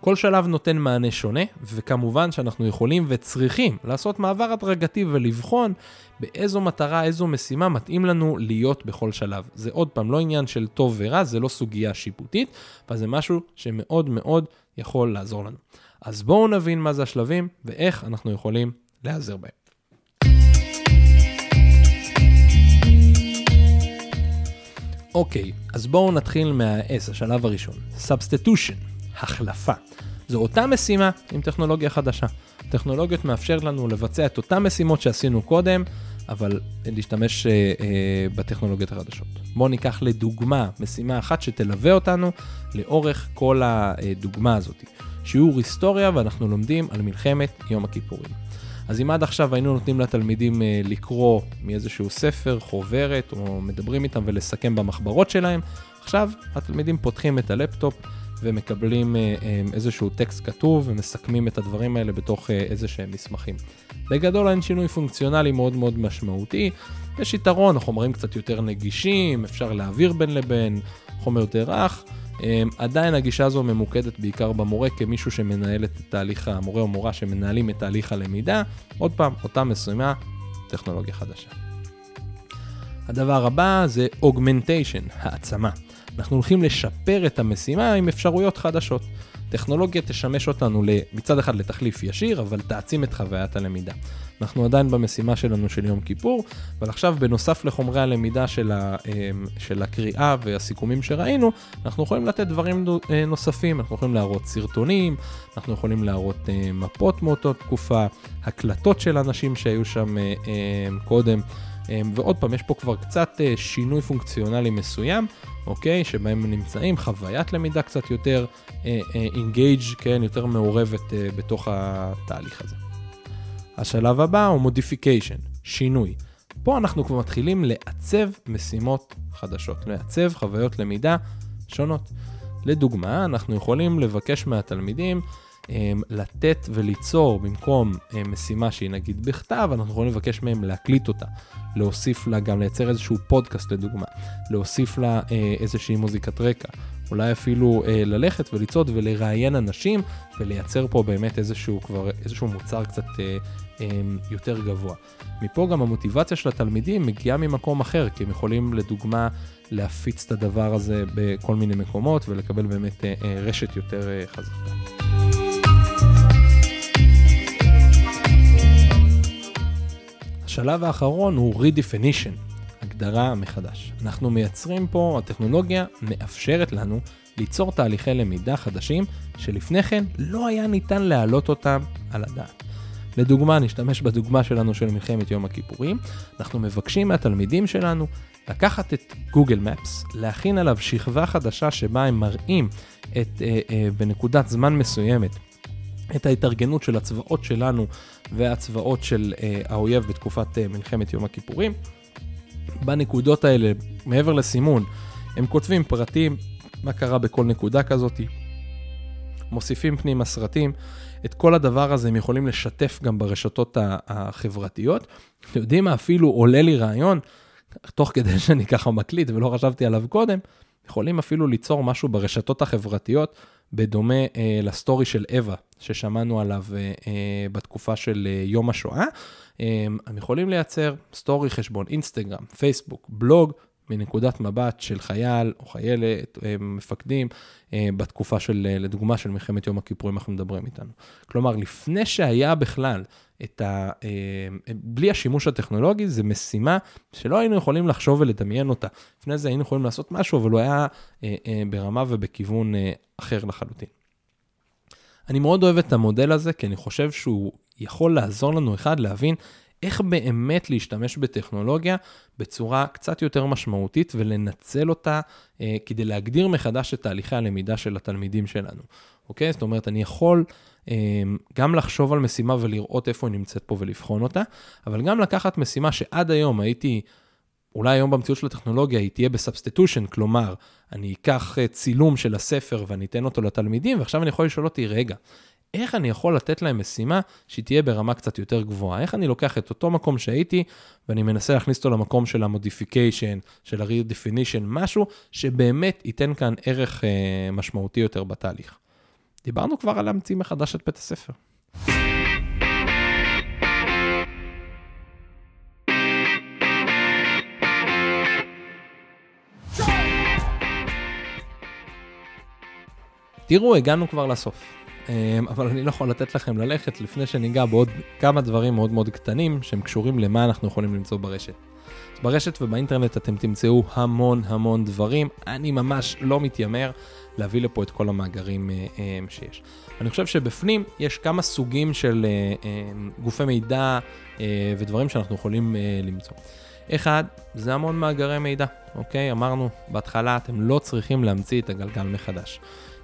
S2: כל שלב נותן מענה שונה, וכמובן שאנחנו יכולים וצריכים לעשות מעבר הדרגתי ולבחון באיזו מטרה, איזו משימה מתאים לנו להיות בכל שלב. זה עוד פעם לא עניין של טוב ורע, זה לא סוגיה שיפוטית, אבל זה משהו שמאוד מאוד יכול לעזור לנו. אז בואו נבין מה זה השלבים ואיך אנחנו יכולים להיעזר בהם. אוקיי, אז בואו נתחיל מה-S, השלב הראשון. Substitution, החלפה. זו אותה משימה עם טכנולוגיה חדשה. טכנולוגיות מאפשרת לנו לבצע את אותן משימות שעשינו קודם, אבל להשתמש אה, אה, בטכנולוגיות החדשות. בואו ניקח לדוגמה משימה אחת שתלווה אותנו לאורך כל הדוגמה הזאת. שיעור היסטוריה ואנחנו לומדים על מלחמת יום הכיפורים. אז אם עד עכשיו היינו נותנים לתלמידים אה, לקרוא מאיזשהו ספר, חוברת, או מדברים איתם ולסכם במחברות שלהם, עכשיו התלמידים פותחים את הלפטופ ומקבלים אה, אה, איזשהו טקסט כתוב ומסכמים את הדברים האלה בתוך אה, איזה שהם מסמכים. בגדול אין שינוי פונקציונלי מאוד מאוד משמעותי, יש יתרון, החומרים קצת יותר נגישים, אפשר להעביר בין לבין, חומר יותר רך. עדיין הגישה הזו ממוקדת בעיקר במורה כמישהו שמנהל את תהליך, המורה או מורה שמנהלים את תהליך הלמידה. עוד פעם, אותה משימה, טכנולוגיה חדשה. הדבר הבא זה augmentation, העצמה. אנחנו הולכים לשפר את המשימה עם אפשרויות חדשות. טכנולוגיה תשמש אותנו מצד אחד לתחליף ישיר, אבל תעצים את חוויית הלמידה. אנחנו עדיין במשימה שלנו של יום כיפור, אבל עכשיו בנוסף לחומרי הלמידה של, ה, אמ, של הקריאה והסיכומים שראינו, אנחנו יכולים לתת דברים אה, נוספים, אנחנו יכולים להראות סרטונים, אנחנו יכולים להראות אה, מפות מאותו תקופה, הקלטות של אנשים שהיו שם אה, קודם. אמ, ועוד פעם, יש פה כבר קצת אה, שינוי פונקציונלי מסוים, אוקיי? שבהם נמצאים, חוויית למידה קצת יותר engaged, אה, אה, כן? יותר מעורבת בתוך התהליך הזה. השלב הבא הוא modification, שינוי. פה אנחנו כבר מתחילים לעצב משימות חדשות, לעצב חוויות למידה שונות. לדוגמה, אנחנו יכולים לבקש מהתלמידים לתת וליצור במקום אמ, משימה שהיא נגיד בכתב, אנחנו יכולים לבקש מהם להקליט אותה, להוסיף לה גם לייצר איזשהו פודקאסט לדוגמה, להוסיף לה אה, איזושהי מוזיקת רקע, אולי אפילו אה, ללכת ולצעוד ולראיין אנשים ולייצר פה באמת איזשהו כבר איזשהו מוצר קצת אה, יותר גבוה. מפה גם המוטיבציה של התלמידים מגיעה ממקום אחר, כי הם יכולים לדוגמה להפיץ את הדבר הזה בכל מיני מקומות ולקבל באמת רשת יותר חזקה. השלב האחרון הוא redefinition, הגדרה מחדש. אנחנו מייצרים פה, הטכנולוגיה מאפשרת לנו ליצור תהליכי למידה חדשים שלפני כן לא היה ניתן להעלות אותם על הדעת. לדוגמה, נשתמש בדוגמה שלנו של מלחמת יום הכיפורים, אנחנו מבקשים מהתלמידים שלנו לקחת את גוגל מפס, להכין עליו שכבה חדשה שבה הם מראים את, אה, אה, בנקודת זמן מסוימת את ההתארגנות של הצבאות שלנו והצבאות של אה, האויב בתקופת אה, מלחמת יום הכיפורים. בנקודות האלה, מעבר לסימון, הם כותבים פרטים, מה קרה בכל נקודה כזאת, מוסיפים פנימה סרטים, את כל הדבר הזה הם יכולים לשתף גם ברשתות החברתיות. אתם יודעים מה, אפילו עולה לי רעיון, תוך כדי (laughs) שאני ככה מקליט ולא חשבתי עליו קודם, יכולים אפילו ליצור משהו ברשתות החברתיות בדומה אה, לסטורי של אווה, ששמענו עליו אה, אה, בתקופה של אה, יום השואה. אה, הם יכולים לייצר סטורי, חשבון אינסטגרם, פייסבוק, בלוג, מנקודת מבט של חייל או חיילת, מפקדים, בתקופה של, לדוגמה, של מלחמת יום הכיפורים, אנחנו מדברים איתנו. כלומר, לפני שהיה בכלל את ה... בלי השימוש הטכנולוגי, זו משימה שלא היינו יכולים לחשוב ולדמיין אותה. לפני זה היינו יכולים לעשות משהו, אבל הוא היה ברמה ובכיוון אחר לחלוטין. אני מאוד אוהב את המודל הזה, כי אני חושב שהוא יכול לעזור לנו, אחד, להבין איך באמת להשתמש בטכנולוגיה בצורה קצת יותר משמעותית ולנצל אותה אה, כדי להגדיר מחדש את תהליכי הלמידה של התלמידים שלנו. אוקיי? זאת אומרת, אני יכול אה, גם לחשוב על משימה ולראות איפה היא נמצאת פה ולבחון אותה, אבל גם לקחת משימה שעד היום הייתי... אולי היום במציאות של הטכנולוגיה היא תהיה ב substitution, כלומר, אני אקח אה, צילום של הספר ואני אתן אותו לתלמידים, ועכשיו אני יכול לשאול אותי, רגע, איך אני יכול לתת להם משימה שהיא תהיה ברמה קצת יותר גבוהה? איך אני לוקח את אותו מקום שהייתי ואני מנסה להכניס אותו למקום של ה modification, של ה redefinition, משהו שבאמת ייתן כאן ערך אה, משמעותי יותר בתהליך. דיברנו כבר על להמציא מחדש את בית הספר. תראו, הגענו כבר לסוף. אמ, אבל אני לא יכול לתת לכם ללכת לפני שניגע בעוד כמה דברים מאוד מאוד קטנים שהם קשורים למה אנחנו יכולים למצוא ברשת. ברשת ובאינטרנט אתם תמצאו המון המון דברים, אני ממש לא מתיימר להביא לפה את כל המאגרים אה, אה, שיש. אני חושב שבפנים יש כמה סוגים של אה, גופי מידע ודברים שאנחנו יכולים למצוא. אחד, זה המון מאגרי מידע, אוקיי? אמרנו בהתחלה, אתם לא צריכים להמציא את הגלגל מחדש.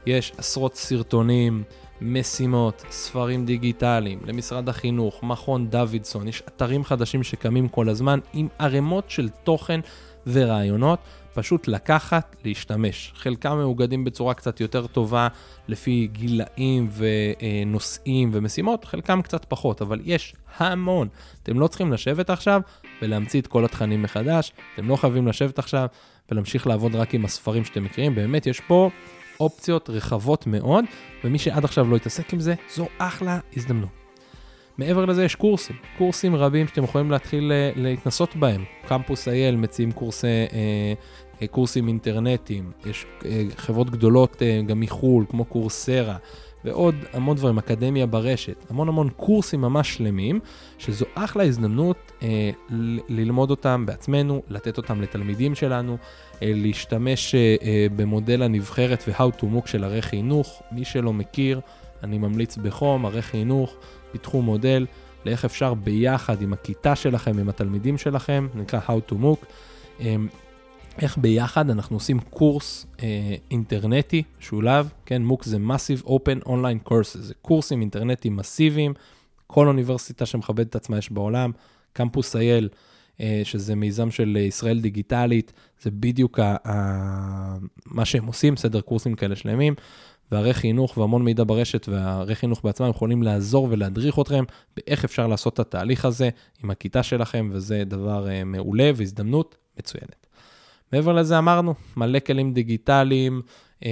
S2: יש עשרות סרטונים, משימות, ספרים דיגיטליים, למשרד החינוך, מכון דוידסון, יש אתרים חדשים שקמים כל הזמן עם ערימות של תוכן ורעיונות, פשוט לקחת, להשתמש. חלקם מאוגדים בצורה קצת יותר טובה לפי גילאים ונושאים ומשימות, חלקם קצת פחות, אבל יש המון. אתם לא צריכים לשבת עכשיו ולהמציא את כל התכנים מחדש, אתם לא חייבים לשבת עכשיו ולהמשיך לעבוד רק עם הספרים שאתם מכירים, באמת יש פה אופציות רחבות מאוד, ומי שעד עכשיו לא התעסק עם זה, זו אחלה הזדמנות. מעבר לזה יש קורסים, קורסים רבים שאתם יכולים להתחיל אה, להתנסות בהם. קמפוס אייל מציעים קורסי, אה, אה, קורסים אינטרנטיים, יש אה, חברות גדולות אה, גם מחו"ל, כמו קורסרה, ועוד המון דברים, אקדמיה ברשת, המון המון קורסים ממש שלמים, שזו אחלה הזדמנות אה, ללמוד אותם בעצמנו, לתת אותם לתלמידים שלנו, אה, להשתמש אה, אה, במודל הנבחרת ו-how to MOOC של הרי חינוך, מי שלא מכיר, אני ממליץ בחום, הרי חינוך, פיתחו מודל לאיך אפשר ביחד עם הכיתה שלכם, עם התלמידים שלכם, נקרא How to MOOC, אמ, איך ביחד אנחנו עושים קורס אה, אינטרנטי שולב, כן, MOOC זה Massive Open Online Courses, זה קורסים אינטרנטיים מסיביים, כל אוניברסיטה שמכבדת את עצמה יש בעולם, קמפוס אייל, אה, שזה מיזם של ישראל דיגיטלית, זה בדיוק ה, ה, מה שהם עושים, סדר קורסים כאלה שלמים. והרי חינוך והמון מידע ברשת והרי חינוך בעצמם יכולים לעזור ולהדריך אתכם באיך אפשר לעשות את התהליך הזה עם הכיתה שלכם, וזה דבר אה, מעולה והזדמנות מצוינת. מעבר לזה אמרנו, מלא כלים דיגיטליים, אמ,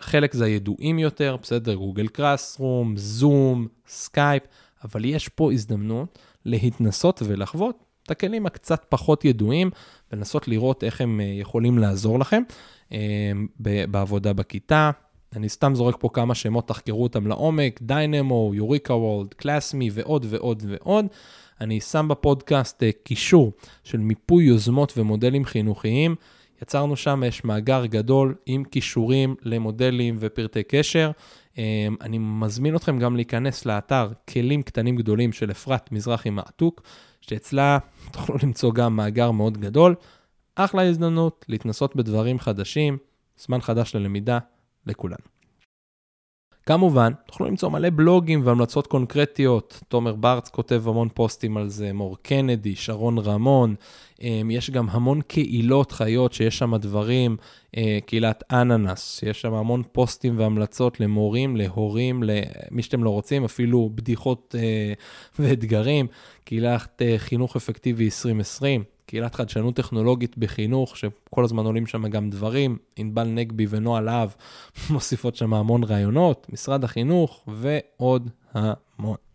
S2: חלק זה הידועים יותר, בסדר, Google Classroom, זום, סקייפ, אבל יש פה הזדמנות להתנסות ולחוות את הכלים הקצת פחות ידועים, ולנסות לראות איך הם אה, יכולים לעזור לכם אמ, בעבודה בכיתה, אני סתם זורק פה כמה שמות, תחקרו אותם לעומק, דיינמו, Eureka World, קלאסמי ועוד ועוד ועוד. אני שם בפודקאסט אה, קישור של מיפוי יוזמות ומודלים חינוכיים. יצרנו שם, יש מאגר גדול עם קישורים למודלים ופרטי קשר. אה, אני מזמין אתכם גם להיכנס לאתר כלים קטנים גדולים של אפרת מזרחי מעתוק, שאצלה (laughs) תוכלו למצוא גם מאגר מאוד גדול. אחלה הזדמנות להתנסות בדברים חדשים, זמן חדש ללמידה, לכולנו. כמובן, תוכלו למצוא מלא בלוגים והמלצות קונקרטיות. תומר ברץ כותב המון פוסטים על זה, מור קנדי, שרון רמון. אמ, יש גם המון קהילות חיות שיש שם דברים, קהילת אננס, יש שם המון פוסטים והמלצות למורים, להורים, למי שאתם לא רוצים, אפילו בדיחות אה, ואתגרים. קהילת אה, חינוך אפקטיבי 2020. קהילת חדשנות טכנולוגית בחינוך, שכל הזמן עולים שם גם דברים, ענבל נגבי ונועה להב (laughs) מוסיפות שם המון רעיונות, משרד החינוך ועוד המון.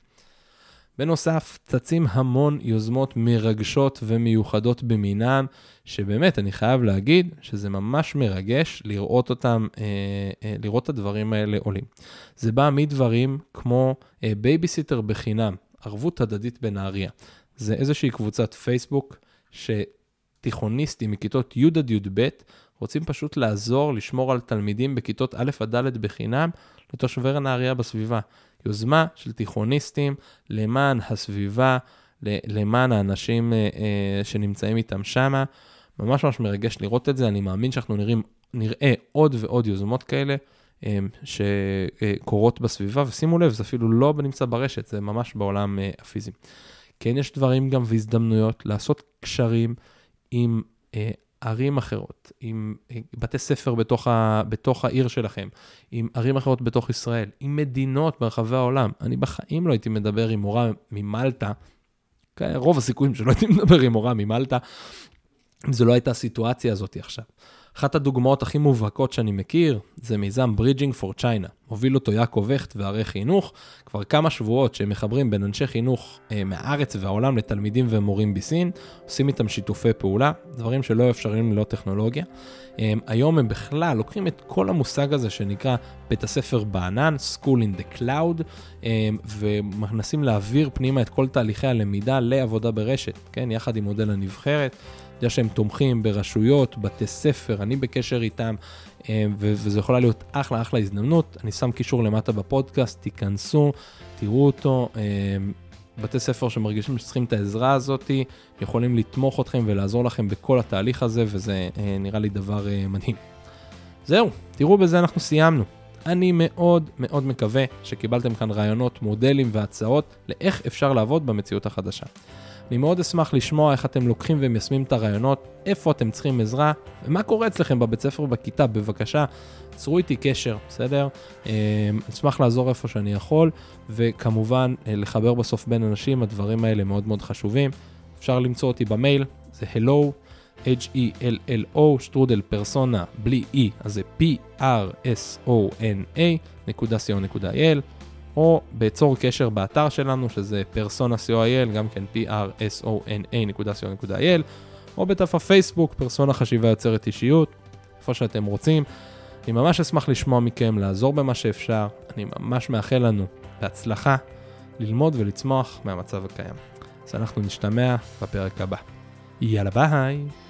S2: בנוסף, צצים המון יוזמות מרגשות ומיוחדות במינם, שבאמת, אני חייב להגיד שזה ממש מרגש לראות אותם, אה, אה, לראות את הדברים האלה עולים. זה בא מדברים כמו אה, בייביסיטר בחינם, ערבות הדדית בנהריה. זה איזושהי קבוצת פייסבוק שתיכוניסטים מכיתות י' עד י"ב רוצים פשוט לעזור, לשמור על תלמידים בכיתות א' עד ד' בחינם לתושבי נהריה בסביבה. יוזמה של תיכוניסטים למען הסביבה, למען האנשים אה, אה, שנמצאים איתם שמה. ממש ממש מרגש לראות את זה, אני מאמין שאנחנו נראים, נראה עוד ועוד יוזמות כאלה אה, שקורות בסביבה, ושימו לב, זה אפילו לא נמצא ברשת, זה ממש בעולם הפיזי. כן יש דברים גם והזדמנויות לעשות קשרים עם ערים אחרות, עם אה, בתי ספר בתוך, ה, בתוך העיר שלכם, עם ערים אחרות בתוך ישראל, עם מדינות ברחבי העולם. אני בחיים לא הייתי מדבר עם מורה ממלטה, רוב הסיכויים שלא הייתי מדבר עם מורה ממלטה, אם זו לא הייתה הסיטואציה הזאת עכשיו. אחת הדוגמאות הכי מובהקות שאני מכיר זה מיזם Bridging for China. מוביל אותו יעקב הכט וערי חינוך, כבר כמה שבועות שהם מחברים בין אנשי חינוך אה, מהארץ והעולם לתלמידים ומורים בסין, עושים איתם שיתופי פעולה, דברים שלא אפשריים ללא טכנולוגיה. אה, היום הם בכלל לוקחים את כל המושג הזה שנקרא בית הספר בענן, School in the Cloud, אה, ומנסים להעביר פנימה את כל תהליכי הלמידה לעבודה ברשת, כן, יחד עם מודל הנבחרת. יודע שהם תומכים ברשויות, בתי ספר, אני בקשר איתם, אה, וזו יכולה להיות אחלה אחלה הזדמנות. אני שם קישור למטה בפודקאסט, תיכנסו, תראו אותו. אה, בתי ספר שמרגישים שצריכים את העזרה הזאת, יכולים לתמוך אתכם ולעזור לכם בכל התהליך הזה, וזה אה, נראה לי דבר מדהים. זהו, תראו בזה אנחנו סיימנו. אני מאוד מאוד מקווה שקיבלתם כאן רעיונות, מודלים והצעות לאיך אפשר לעבוד במציאות החדשה. אני מאוד אשמח לשמוע איך אתם לוקחים ומיישמים את הרעיונות, איפה אתם צריכים עזרה, ומה קורה אצלכם בבית ספר בכיתה, בבקשה, צרו איתי קשר, בסדר? אה, אשמח לעזור איפה שאני יכול, וכמובן, אה, לחבר בסוף בין אנשים, הדברים האלה מאוד מאוד חשובים. אפשר למצוא אותי במייל, זה hello, H-E-L-L-O, שטרודל פרסונה, בלי E, אז זה P-R-S-O-N-A, נקודה co.il, או באצור קשר באתר שלנו, שזה פרסונה co.il, גם כן P-R-S-O-N-A.co.il, או בדף הפייסבוק, פרסונה חשיבה יוצרת אישיות, איפה שאתם רוצים. אני ממש אשמח לשמוע מכם, לעזור במה שאפשר, אני ממש מאחל לנו בהצלחה ללמוד ולצמוח מהמצב הקיים. אז אנחנו נשתמע בפרק הבא. יאללה ביי!